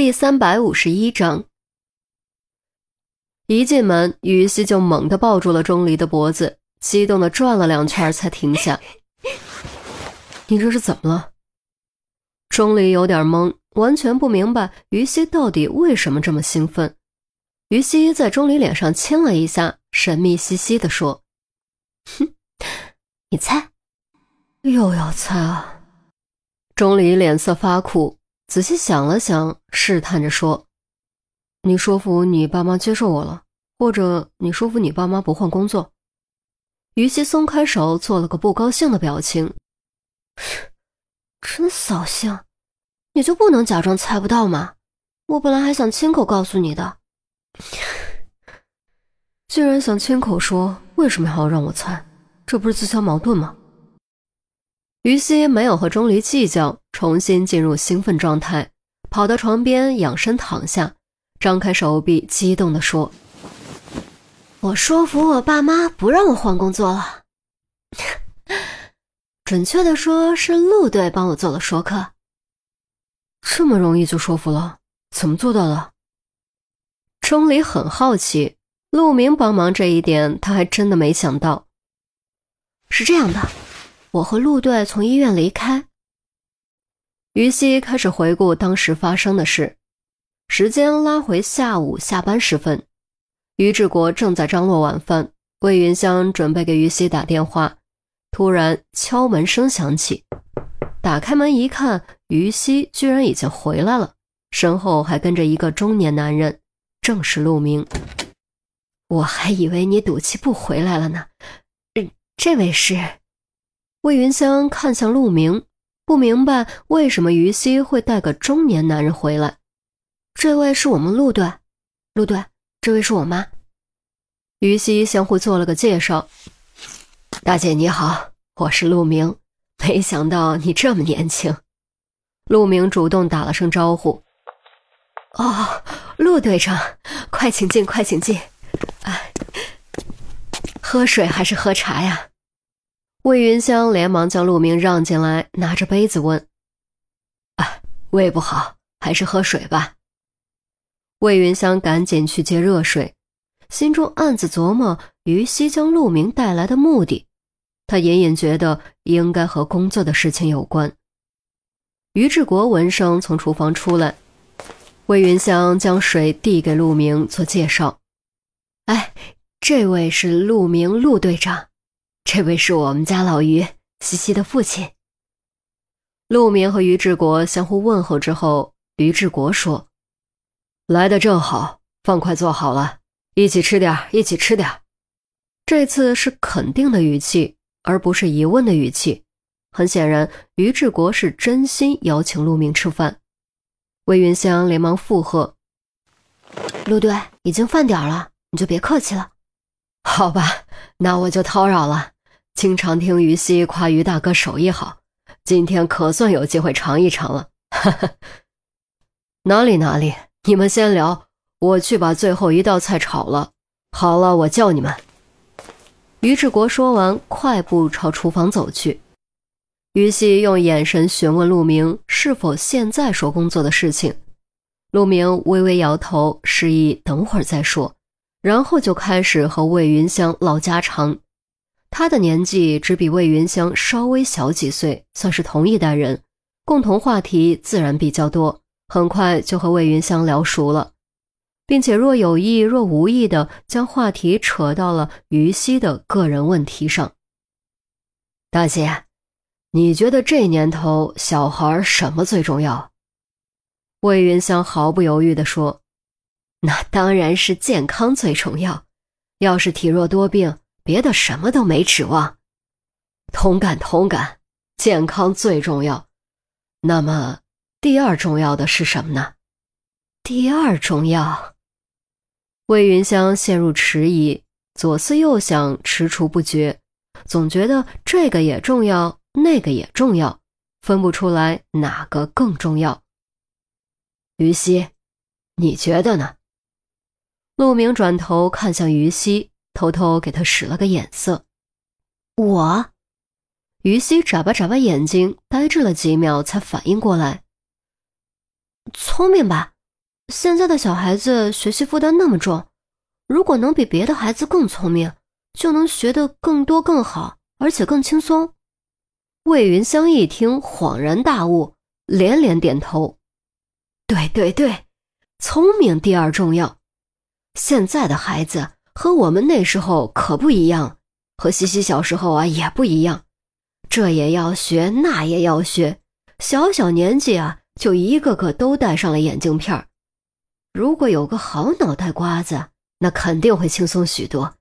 第三百五十一章，一进门，于西就猛地抱住了钟离的脖子，激动的转了两圈才停下。你这是怎么了？钟离有点懵，完全不明白于西到底为什么这么兴奋。于西在钟离脸上亲了一下，神秘兮兮的说：“哼，你猜，又要猜啊？”钟离脸色发苦。仔细想了想，试探着说：“你说服你爸妈接受我了，或者你说服你爸妈不换工作？”于西松开手，做了个不高兴的表情。真扫兴！你就不能假装猜不到吗？我本来还想亲口告诉你的。既然想亲口说，为什么还要让我猜？这不是自相矛盾吗？于西没有和钟离计较，重新进入兴奋状态，跑到床边仰身躺下，张开手臂，激动地说：“我说服我爸妈不让我换工作了，准确的说是陆队帮我做了说客。这么容易就说服了？怎么做到的？”钟离很好奇，陆明帮忙这一点他还真的没想到。是这样的。我和陆队从医院离开。于西开始回顾当时发生的事，时间拉回下午下班时分，于志国正在张罗晚饭，魏云香准备给于西打电话，突然敲门声响起，打开门一看，于西居然已经回来了，身后还跟着一个中年男人，正是陆明。我还以为你赌气不回来了呢，这位是。魏云香看向陆明，不明白为什么于西会带个中年男人回来。这位是我们陆队，陆队，这位是我妈。于西相互做了个介绍。大姐你好，我是陆明，没想到你这么年轻。陆明主动打了声招呼。哦，陆队长，快请进，快请进。哎，喝水还是喝茶呀？魏云香连忙将陆明让进来，拿着杯子问：“啊，胃不好，还是喝水吧。”魏云香赶紧去接热水，心中暗自琢磨于西将陆明带来的目的。他隐隐觉得应该和工作的事情有关。于志国闻声从厨房出来，魏云香将水递给陆明做介绍：“哎，这位是陆明，陆队长。”这位是我们家老于西西的父亲。陆明和于志国相互问候之后，于志国说：“来的正好，饭快做好了，一起吃点，一起吃点。”这次是肯定的语气，而不是疑问的语气。很显然，于志国是真心邀请陆明吃饭。魏云香连忙附和：“陆队，已经饭点了，你就别客气了。”好吧，那我就叨扰了。经常听于西夸于大哥手艺好，今天可算有机会尝一尝了。哪里哪里，你们先聊，我去把最后一道菜炒了。好了，我叫你们。于志国说完，快步朝厨房走去。于西用眼神询问陆明是否现在说工作的事情，陆明微微摇头，示意等会儿再说。然后就开始和魏云香唠家常，他的年纪只比魏云香稍微小几岁，算是同一代人，共同话题自然比较多，很快就和魏云香聊熟了，并且若有意若无意的将话题扯到了于西的个人问题上。大姐，你觉得这年头小孩什么最重要？魏云香毫不犹豫地说。那当然是健康最重要，要是体弱多病，别的什么都没指望。同感同感，健康最重要。那么，第二重要的是什么呢？第二重要。魏云香陷入迟疑，左思右想，踟蹰不决，总觉得这个也重要，那个也重要，分不出来哪个更重要。于西，你觉得呢？陆明转头看向于西，偷偷给他使了个眼色。我，于西眨巴眨巴眼睛，呆滞了几秒，才反应过来。聪明吧？现在的小孩子学习负担那么重，如果能比别的孩子更聪明，就能学得更多更好，而且更轻松。魏云香一听，恍然大悟，连连点头：“对对对，聪明第二重要。现在的孩子和我们那时候可不一样，和西西小时候啊也不一样，这也要学，那也要学，小小年纪啊就一个个都戴上了眼镜片如果有个好脑袋瓜子，那肯定会轻松许多，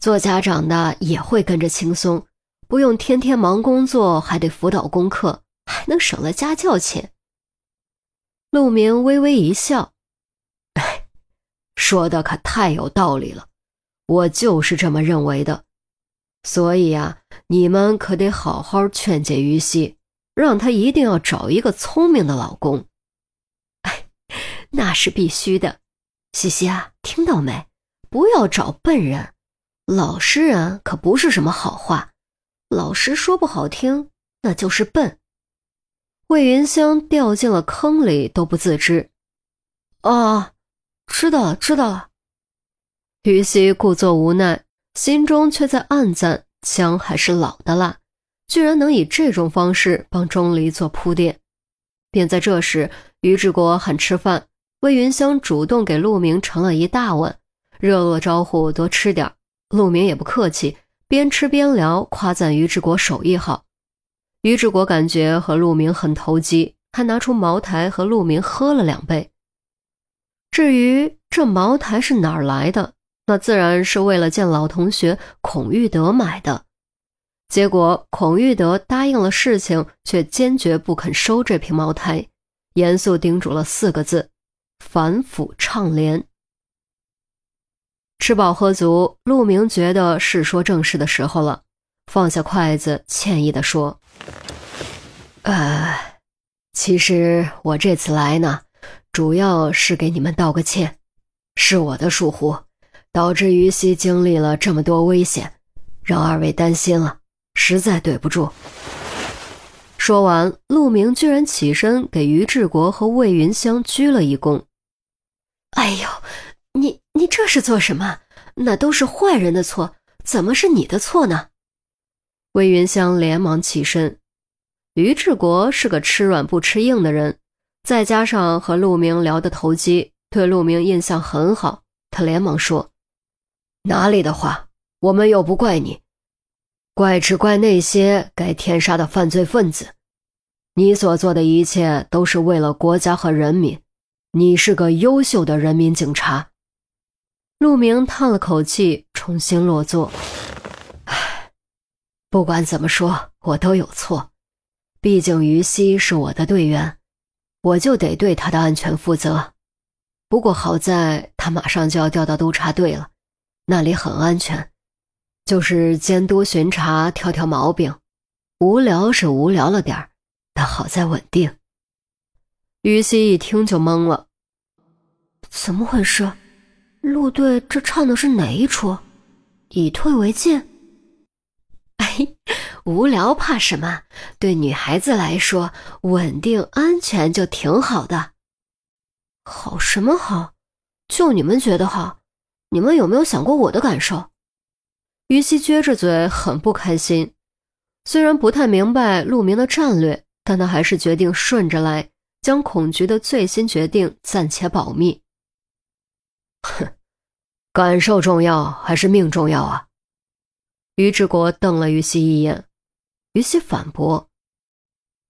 做家长的也会跟着轻松。”不用天天忙工作，还得辅导功课，还能省了家教钱。陆明微微一笑：“，说的可太有道理了，我就是这么认为的。所以啊，你们可得好好劝解于西，让他一定要找一个聪明的老公。哎，那是必须的。西西啊，听到没？不要找笨人，老实人可不是什么好话。”老实说不好听，那就是笨。魏云香掉进了坑里都不自知。哦，知道了，知道了。于西故作无奈，心中却在暗赞：姜还是老的辣，居然能以这种方式帮钟离做铺垫。便在这时，于志国喊吃饭，魏云香主动给陆明盛了一大碗，热络招呼多吃点陆明也不客气。边吃边聊，夸赞于志国手艺好。于志国感觉和陆明很投机，还拿出茅台和陆明喝了两杯。至于这茅台是哪儿来的，那自然是为了见老同学孔玉德买的。结果孔玉德答应了事情，却坚决不肯收这瓶茅台，严肃叮嘱了四个字：反腐倡廉。吃饱喝足，陆明觉得是说正事的时候了，放下筷子，歉意地说：“呃，其实我这次来呢，主要是给你们道个歉，是我的疏忽，导致于西经历了这么多危险，让二位担心了，实在对不住。”说完，陆明居然起身给于志国和魏云香鞠了一躬。“哎呦！”你你这是做什么？那都是坏人的错，怎么是你的错呢？魏云香连忙起身。于志国是个吃软不吃硬的人，再加上和陆明聊得投机，对陆明印象很好。他连忙说：“哪里的话，我们又不怪你，怪只怪那些该天杀的犯罪分子。你所做的一切都是为了国家和人民，你是个优秀的人民警察。”陆明叹了口气，重新落座。唉，不管怎么说，我都有错。毕竟于西是我的队员，我就得对他的安全负责。不过好在他马上就要调到督察队了，那里很安全，就是监督巡查，挑挑毛病。无聊是无聊了点儿，但好在稳定。于西一听就懵了，怎么回事？陆队这唱的是哪一出？以退为进？哎，无聊怕什么？对女孩子来说，稳定安全就挺好的。好什么好？就你们觉得好？你们有没有想过我的感受？于西撅着嘴，很不开心。虽然不太明白陆明的战略，但他还是决定顺着来，将孔局的最新决定暂且保密。哼。感受重要还是命重要啊？于志国瞪了于西一眼，于西反驳：“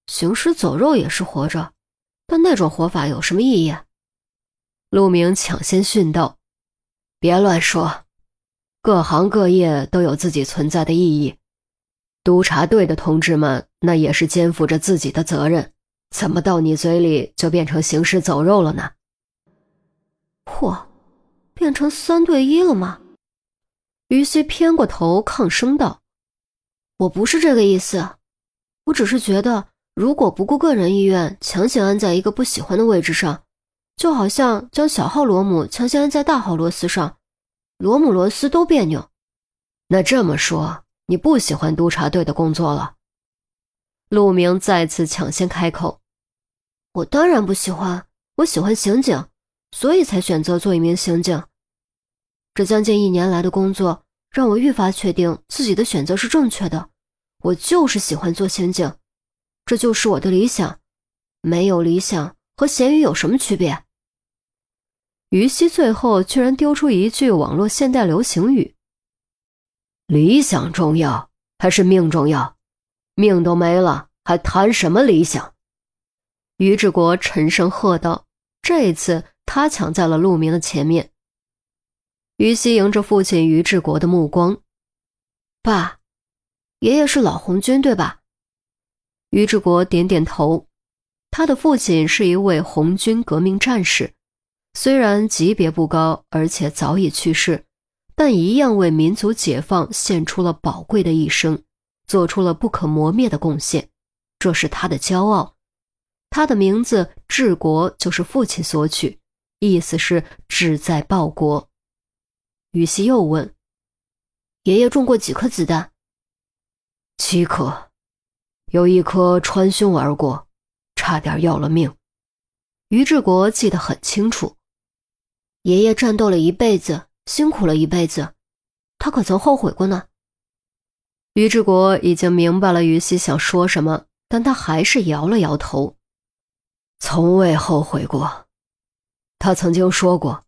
行尸走肉也是活着，但那种活法有什么意义？”陆明抢先训道：“别乱说，各行各业都有自己存在的意义。督察队的同志们那也是肩负着自己的责任，怎么到你嘴里就变成行尸走肉了呢？”嚯！变成三对一了吗？于西偏过头抗声道：“我不是这个意思，我只是觉得，如果不顾个人意愿，强行安在一个不喜欢的位置上，就好像将小号螺母强行安在大号螺丝上，螺母螺丝都别扭。那这么说，你不喜欢督察队的工作了？”陆明再次抢先开口：“我当然不喜欢，我喜欢刑警。”所以才选择做一名刑警。这将近一年来的工作，让我愈发确定自己的选择是正确的。我就是喜欢做刑警，这就是我的理想。没有理想和咸鱼有什么区别？于西最后居然丢出一句网络现代流行语：“理想重要还是命重要？命都没了，还谈什么理想？”于志国沉声喝道：“这一次他抢在了陆明的前面。”于西迎着父亲于志国的目光：“爸，爷爷是老红军对吧？”于志国点点头。他的父亲是一位红军革命战士，虽然级别不高，而且早已去世，但一样为民族解放献出了宝贵的一生，做出了不可磨灭的贡献，这是他的骄傲。他的名字“治国”就是父亲所取，意思是志在报国。于西又问：“爷爷中过几颗子弹？”“七颗，有一颗穿胸而过，差点要了命。”于志国记得很清楚。爷爷战斗了一辈子，辛苦了一辈子，他可曾后悔过呢？于志国已经明白了于西想说什么，但他还是摇了摇头：“从未后悔过。”他曾经说过。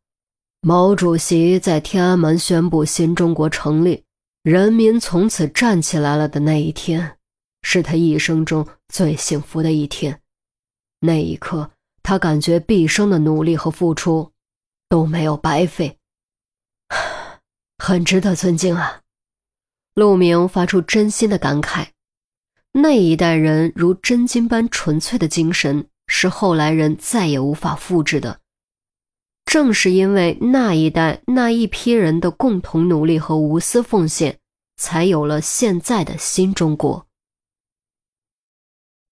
毛主席在天安门宣布新中国成立，人民从此站起来了的那一天，是他一生中最幸福的一天。那一刻，他感觉毕生的努力和付出都没有白费，很值得尊敬啊！陆明发出真心的感慨。那一代人如真金般纯粹的精神，是后来人再也无法复制的。正是因为那一代那一批人的共同努力和无私奉献，才有了现在的新中国。